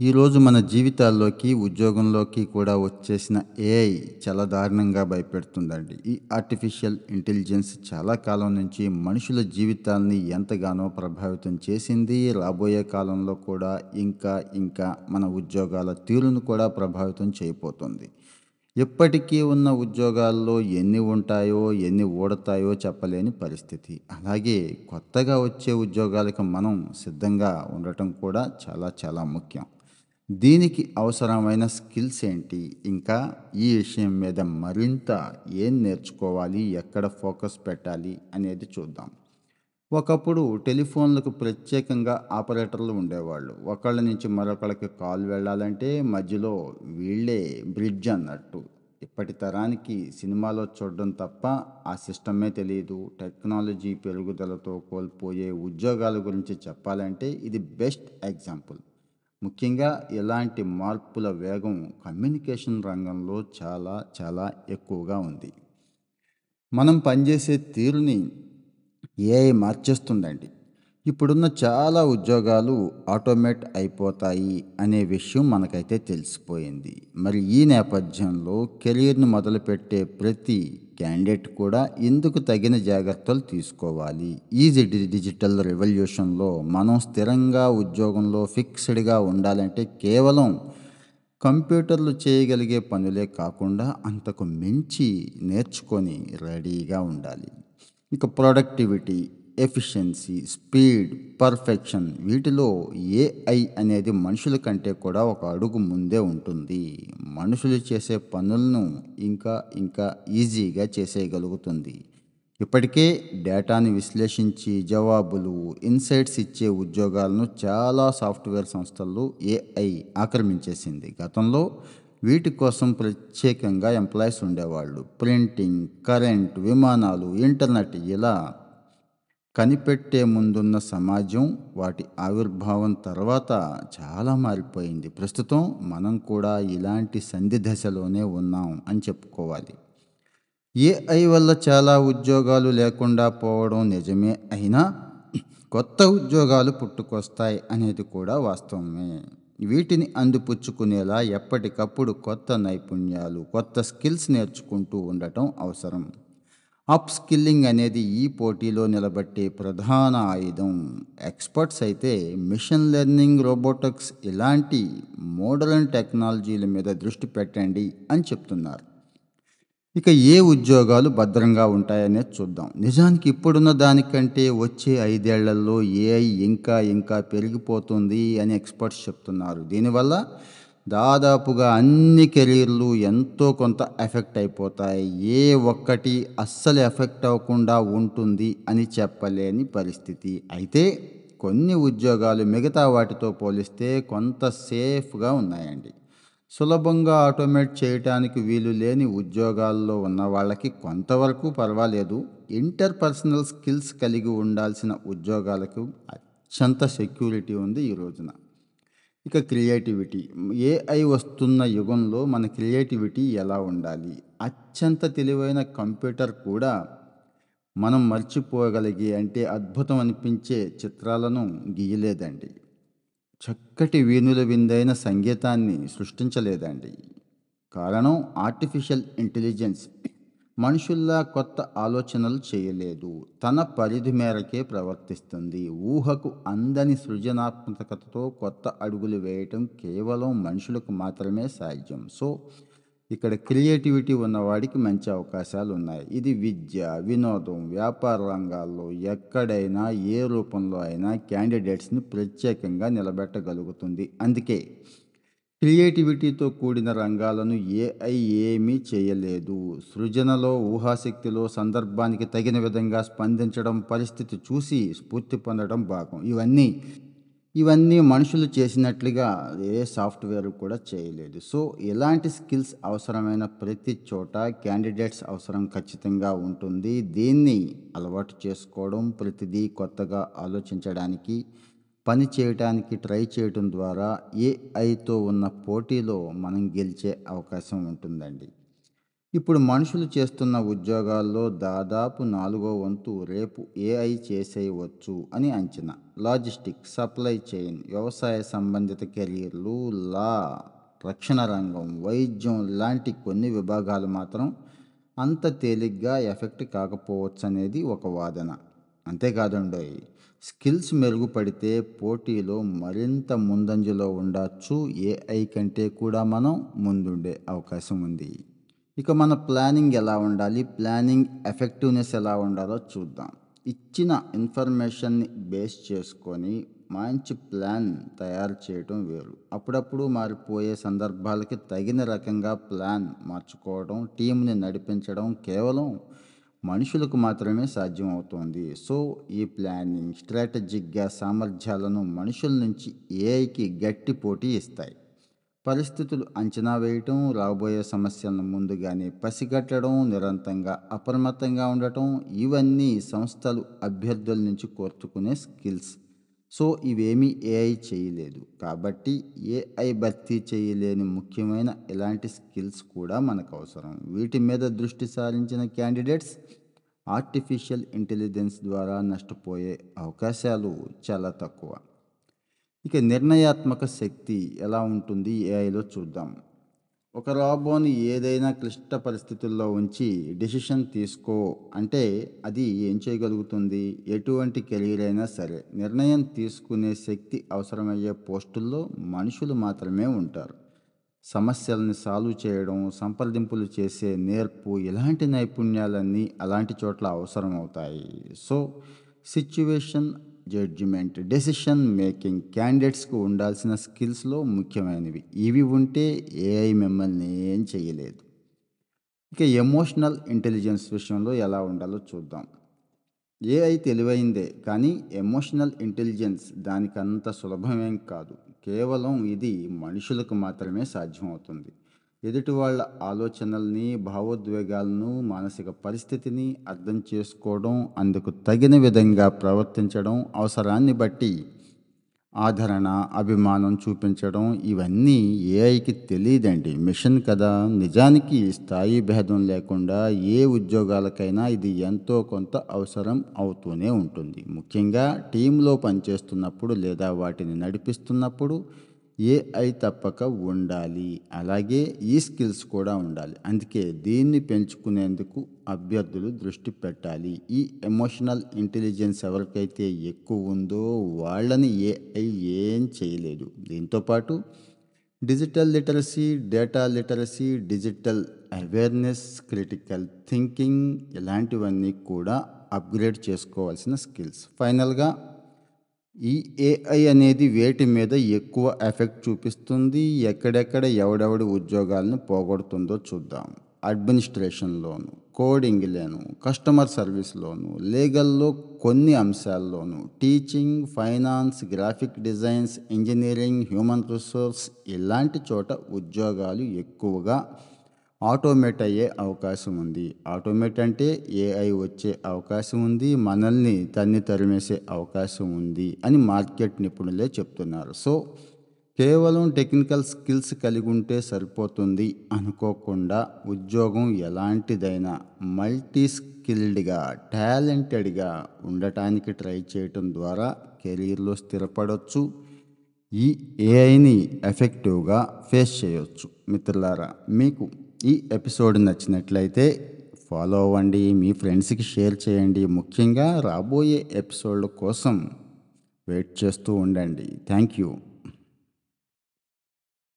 ఈరోజు మన జీవితాల్లోకి, ఉద్యోగంలోకి కూడా వచ్చేసిన ఏఐ చాలా దారుణంగా భయపెడుతుందండి. ఈ ఆర్టిఫిషియల్ ఇంటెలిజెన్స్ చాలా కాలం నుంచి మనుషుల జీవితాల్ని ఎంతగానో ప్రభావితం చేసింది. రాబోయే కాలంలో కూడా ఇంకా, ఇంకా మన ఉద్యోగాల తీరును కూడా ప్రభావితం చేయబోతుంది ఇప్పటికీ ఉన్న ఉద్యోగాల్లో ఎన్ని ఉంటాయో, ఎన్ని ఊడతాయో చెప్పలేని పరిస్థితి. అలాగే కొత్తగా వచ్చే ఉద్యోగాలకు మనం సిద్ధంగా ఉండటం కూడా చాలా చాలా ముఖ్యం. దీనికి అవసరమైన స్కిల్స్ ఏంటి? ఇంకా ఈ విషయం మీద మరింత ఏం నేర్చుకోవాలి? ఎక్కడ ఫోకస్ పెట్టాలి? అనేది చూద్దాం. ఒకప్పుడు టెలిఫోన్లకు ప్రత్యేకంగా ఆపరేటర్లు ఉండేవాళ్ళు. ఒకళ్ళ నుంచి మరొకళ్ళకి కాల్ వెళ్ళాలంటే మధ్యలో వీళ్ళే బ్రిడ్జ్ అన్నట్టు. ఇప్పటి తరానికి సినిమాలో చూడడం తప్ప ఆ సిస్టమే తెలియదు టెక్నాలజీ పెరుగుదలతో కోల్పోయే ఉద్యోగాల గురించి చెప్పాలంటే ఇది బెస్ట్ ఎగ్జాంపుల్. ముఖ్యంగా ఇలాంటి మార్పుల వేగం కమ్యూనికేషన్ రంగంలో చాలా చాలా ఎక్కువగా ఉంది. మనం పనిచేసే తీరుని ఏఐ మార్చేస్తుందండి. ఇప్పుడున్న చాలా ఉద్యోగాలు ఆటోమేట్ అయిపోతాయి అనే విషయం మనకైతే తెలిసిపోయింది. మరి ఈ నేపథ్యంలో కెరీర్ను మొదలుపెట్టే ప్రతి క్యాండిడేట్ కూడా ఎందుకు తగిన జాగ్రత్తలు తీసుకోవాలి. ఈజీ డి డిజిటల్ రెవల్యూషన్‌లో మనం స్థిరంగా ఉద్యోగంలో ఫిక్స్‌డ్‌గా ఉండాలంటే కేవలం కంప్యూటర్లు చేయగలిగే పనులే కాకుండా అంతకు మించి నేర్చుకొని రెడీగా ఉండాలి. ఇక ప్రొడక్టివిటీ, ఎఫిషియన్సీ, స్పీడ్, పర్ఫెక్షన్ వీటిలో ఏఐ అనేది మనుషుల కంటే కూడా ఒక అడుగు ముందే ఉంటుంది. మనుషులు చేసే పనులను ఇంకా ఇంకా ఈజీగా చేసేయగలుగుతుంది. ఇప్పటికే డేటాని విశ్లేషించి జవాబులు, ఇన్సైట్స్ ఇచ్చే ఉద్యోగాలను చాలా సాఫ్ట్‌వేర్ సంస్థల్లో ఏఐ ఆక్రమించేసింది. గతంలో వీటి కోసం ప్రత్యేకంగా ఎంప్లాయీస్ ఉండేవాళ్ళు. ప్రింటింగ్, కరెంట్, విమానాలు, ఇంటర్నెట్ ఇలా కనిపెట్టే ముందున్న సమాజం వాటి ఆవిర్భావం తర్వాత చాలా మారిపోయింది. ప్రస్తుతం మనం కూడా ఇలాంటి సంధి దశలోనే ఉన్నాం అని చెప్పుకోవాలి. ఏఐ వల్ల చాలా ఉద్యోగాలు లేకుండా పోవడం నిజమే అయినా కొత్త ఉద్యోగాలు పుట్టుకొస్తాయి అనేది కూడా వాస్తవమే. వీటిని అందిపుచ్చుకునేలా ఎప్పటికప్పుడు కొత్త నైపుణ్యాలు, కొత్త స్కిల్స్ నేర్చుకుంటూ ఉండటం అవసరం. అప్ స్కిల్లింగ్ అనేది ఈ పోటీలో నిలబెట్టే ప్రధాన ఆయుధం. ఎక్స్పర్ట్స్ అయితే మిషన్ లెర్నింగ్, రోబోటిక్స్ ఇలాంటి మోడర్న్ టెక్నాలజీల మీద దృష్టి పెట్టండి అని చెప్తున్నారు. ఇక ఏ ఉద్యోగాలు భద్రంగా ఉంటాయనేది చూద్దాం. నిజానికి ఇప్పుడున్న దానికంటే వచ్చే ఐదేళ్ళలో ఏఐ ఇంకా ఇంకా పెరిగిపోతుంది అని ఎక్స్పర్ట్స్ చెప్తున్నారు. దీనివల్ల దాదాపుగా అన్ని కెరీర్లు ఎంతో కొంత ఎఫెక్ట్ అయిపోతాయి. ఏ ఒక్కటి అస్సలు ఎఫెక్ట్ అవ్వకుండా ఉంటుంది అని చెప్పలేని పరిస్థితి. అయితే కొన్ని ఉద్యోగాలు మిగతా వాటితో పోలిస్తే కొంత సేఫ్‌గా ఉన్నాయండి. సులభంగా ఆటోమేట్ చేయటానికి వీలు లేని ఉద్యోగాల్లో ఉన్న వాళ్ళకి కొంతవరకు పర్వాలేదు. ఇంటర్ పర్సనల్ స్కిల్స్ కలిగి ఉండాల్సిన ఉద్యోగాలకు అత్యంత సెక్యూరిటీ ఉంది ఈ రోజున. ఇక క్రియేటివిటీ ఏఐ వస్తున్న యుగంలో మన క్రియేటివిటీ ఎలా ఉండాలి? అత్యంత తెలివైన కంప్యూటర్ కూడా మనం మర్చిపోగలిగే అంటే అద్భుతం అనిపించే చిత్రాలను గీయలేదండి. చక్కటి వీణుల విందైన సంగీతాన్ని సృష్టించలేదండి. కారణం ఆర్టిఫిషియల్ ఇంటెలిజెన్స్ మనుషుల్లా కొత్త ఆలోచనలు చేయలేదు. తన పరిధి మేరకే ప్రవర్తిస్తుంది. ఊహకు అందని సృజనాత్మకతతో కొత్త అడుగులు వేయటం కేవలం మనుషులకు మాత్రమే సాధ్యం. సో ఇక్కడ క్రియేటివిటీ ఉన్నవాడికి మంచి అవకాశాలు ఉన్నాయి ఇది విద్య, వినోదం, వ్యాపార రంగాల్లో ఎక్కడైనా ఏ రూపంలో అయినా క్యాండిడేట్స్‌ని ప్రత్యేకంగా నిలబెట్టగలుగుతుంది. అందుకే క్రియేటివిటీతో కూడిన రంగాలను ఏఐ ఏమీ చేయలేదు. సృజనలో, ఊహాశక్తిలో సందర్భానికి తగిన విధంగా స్పందించడం, పరిస్థితి చూసి స్ఫూర్తి పొందడం భాగం. ఇవన్నీ ఇవన్నీ మనుషులు చేసినట్లుగా ఏ సాఫ్ట్‌వేర్ కూడా చేయలేదు. సో ఎలాంటి స్కిల్స్ అవసరమైన ప్రతి చోట క్యాండిడేట్స్ అవసరం ఖచ్చితంగా ఉంటుంది. దీన్ని అలవాటు చేసుకోవడం, ప్రతిదీ కొత్తగా ఆలోచించడానికి, పని చేయటానికి ట్రై చేయటం ద్వారా ఏఐతో ఉన్న పోటీలో మనం గెలిచే అవకాశం ఉంటుందండి. ఇప్పుడు మనుషులు చేస్తున్న ఉద్యోగాల్లో దాదాపు నాలుగో వంతు రేపు ఏఐ చేసేయవచ్చు అని అంచనా లాజిస్టిక్ సప్లై చైన్ వ్యవసాయ సంబంధిత కెరీర్లు లా రక్షణ రంగం వైద్యం లాంటి కొన్ని విభాగాలు మాత్రం అంత తేలిగ్గా ఎఫెక్ట్ కాకపోవచ్చు అనేది ఒక వాదన అంతేకాదండోయ్ స్కిల్స్ మెరుగుపడితే పోటీలో మరింత ముందంజలో ఉండొచ్చు. ఏఐ కంటే కూడా మనం ముందుండే అవకాశం ఉంది. ఇక మన ప్లానింగ్ ఎలా ఉండాలి? ప్లానింగ్ ఎఫెక్టివ్నెస్ ఎలా ఉండాలో చూద్దాం. ఇచ్చిన ఇన్ఫర్మేషన్ని బేస్ చేసుకొని మంచి ప్లాన్ తయారు చేయడం వేరు. అప్పుడప్పుడు మారిపోయే సందర్భాలకి తగిన రకంగా ప్లాన్ మార్చుకోవడం టీంని నడిపించడం కేవలం మనుషులకు మాత్రమే సాధ్యం అవుతోంది సో ఈ ప్లానింగ్ స్ట్రాటజిక్గా సామర్థ్యాలను మనుషుల నుంచి ఏఐకి గట్టి పోటీ ఇస్తాయి. పరిస్థితులు అంచనా వేయటం రాబోయే సమస్యలను ముందుగానే పసిగట్టడం నిరంతరంగా అప్రమత్తంగా ఉండటం ఇవన్నీ సంస్థలు అభ్యర్థుల నుంచి కోర్చుకునే స్కిల్స్. సో ఇవేమీ ఏఐ చేయలేదు. కాబట్టి ఏఐ భర్తీ చేయలేని ముఖ్యమైన ఇలాంటి స్కిల్స్ కూడా మనకు అవసరం వీటి మీద దృష్టి సారించిన క్యాండిడేట్స్ ఆర్టిఫిషియల్ ఇంటెలిజెన్స్ ద్వారా నష్టపోయే అవకాశాలు చాలా తక్కువ. ఇక నిర్ణయాత్మక శక్తి ఎలా ఉంటుంది ఏఐలో చూద్దాం. ఒక రాబోని ఏదైనా క్లిష్ట పరిస్థితుల్లో ఉంచి డిసిషన్ తీసుకో అంటే అది ఏం చేయగలుగుతుంది? ఎటువంటి కెరీర్ అయినా సరే నిర్ణయం తీసుకునే శక్తి అవసరమయ్యే పోస్టుల్లో మనుషులు మాత్రమే ఉంటారు. సమస్యల్ని సాల్వ్ చేయడం సంప్రదింపులు చేసే నేర్పు ఇలాంటి నైపుణ్యాలన్నీ అలాంటి చోట్ల అవసరం అవుతాయి so situation judgement decision making క్యాండిడేట్స్కు ఉండాల్సిన స్కిల్స్లో ముఖ్యమైనవి. ఇవి ఉంటే ఏఐ మిమ్మల్ని ఏం చేయలేదు. ఇక ఎమోషనల్ ఇంటెలిజెన్స్ విషయంలో ఎలా ఉండాలో చూద్దాం. ఏఐ తెలివైందే కానీ ఎమోషనల్ ఇంటెలిజెన్స్ దానికంత సులభమేం కాదు. కేవలం ఇది మనుషులకు మాత్రమే సాధ్యమవుతుంది. ఎదుటి వాళ్ళ ఆలోచనల్ని భావోద్వేగాలను మానసిక పరిస్థితిని అర్థం చేసుకోవడం అందుకు తగిన విధంగా ప్రవర్తించడం అవసరాన్ని బట్టి ఆదరణ అభిమానం చూపించడం ఇవన్నీ ఏఐకి తెలియదండి మిషన్ కదా. నిజానికి స్థాయి భేదం లేకుండా ఏ ఉద్యోగాలకైనా ఇది ఎంతో కొంత అవసరం అవుతూనే ఉంటుంది. ముఖ్యంగా టీంలో పనిచేస్తున్నప్పుడు లేదా వాటిని నడిపిస్తున్నప్పుడు ఏఐ తప్పక ఉండాలి. అలాగే ఈ స్కిల్స్ కూడా ఉండాలి. అందుకే దీన్ని పెంచుకునేందుకు అభ్యర్థులు దృష్టి పెట్టాలి. ఈ ఎమోషనల్ ఇంటెలిజెన్స్ ఎవరికైతే ఎక్కువ ఉందో వాళ్ళని ఏఐ ఏం చేయలేదు. దీంతోపాటు digital literacy data literacy digital awareness critical thinking ఇలాంటివన్నీ కూడా అప్గ్రేడ్ చేసుకోవాల్సిన స్కిల్స్. ఫైనల్గా ఈ ఏఐ అనేది వేటి మీద ఎక్కువ ఎఫెక్ట్ చూపిస్తుంది? ఎక్కడెక్కడ ఎవడెవడి ఉద్యోగాలను పోగొడుతుందో చూద్దాం. అడ్మినిస్ట్రేషన్లోను కోడింగ్లోను కస్టమర్ సర్వీస్లోను లీగల్లో కొన్ని అంశాల్లోను teaching finance graphic designs engineering human resource ఇలాంటి చోట ఉద్యోగాలు ఎక్కువగా ఆటోమేట్ అయ్యే అవకాశం ఉంది. ఆటోమేట్ అంటే ఏఐ వచ్చే అవకాశం ఉంది. మనల్ని తన్ని తరిమేసే అవకాశం ఉంది అని మార్కెట్ నిపుణులే చెప్తున్నారు. సో కేవలం టెక్నికల్ స్కిల్స్ కలిగి ఉంటే సరిపోతుంది అనుకోకుండా ఉద్యోగం ఎలాంటిదైనా మల్టీ స్కిల్డ్గా టాలెంటెడ్గా ఉండటానికి ట్రై చేయటం ద్వారా కెరీర్లో స్థిరపడవచ్చు ఈ ఏఐని ఎఫెక్టివ్గా ఫేస్ చేయొచ్చు. మిత్రులారా మీకు ఈ ఎపిసోడ్ నచ్చినట్లయితే ఫాలో అవ్వండి మీ ఫ్రెండ్స్కి షేర్ చేయండి. ముఖ్యంగా రాబోయే ఎపిసోడ్ల కోసం వెయిట్ చేస్తూ ఉండండి. Thank you.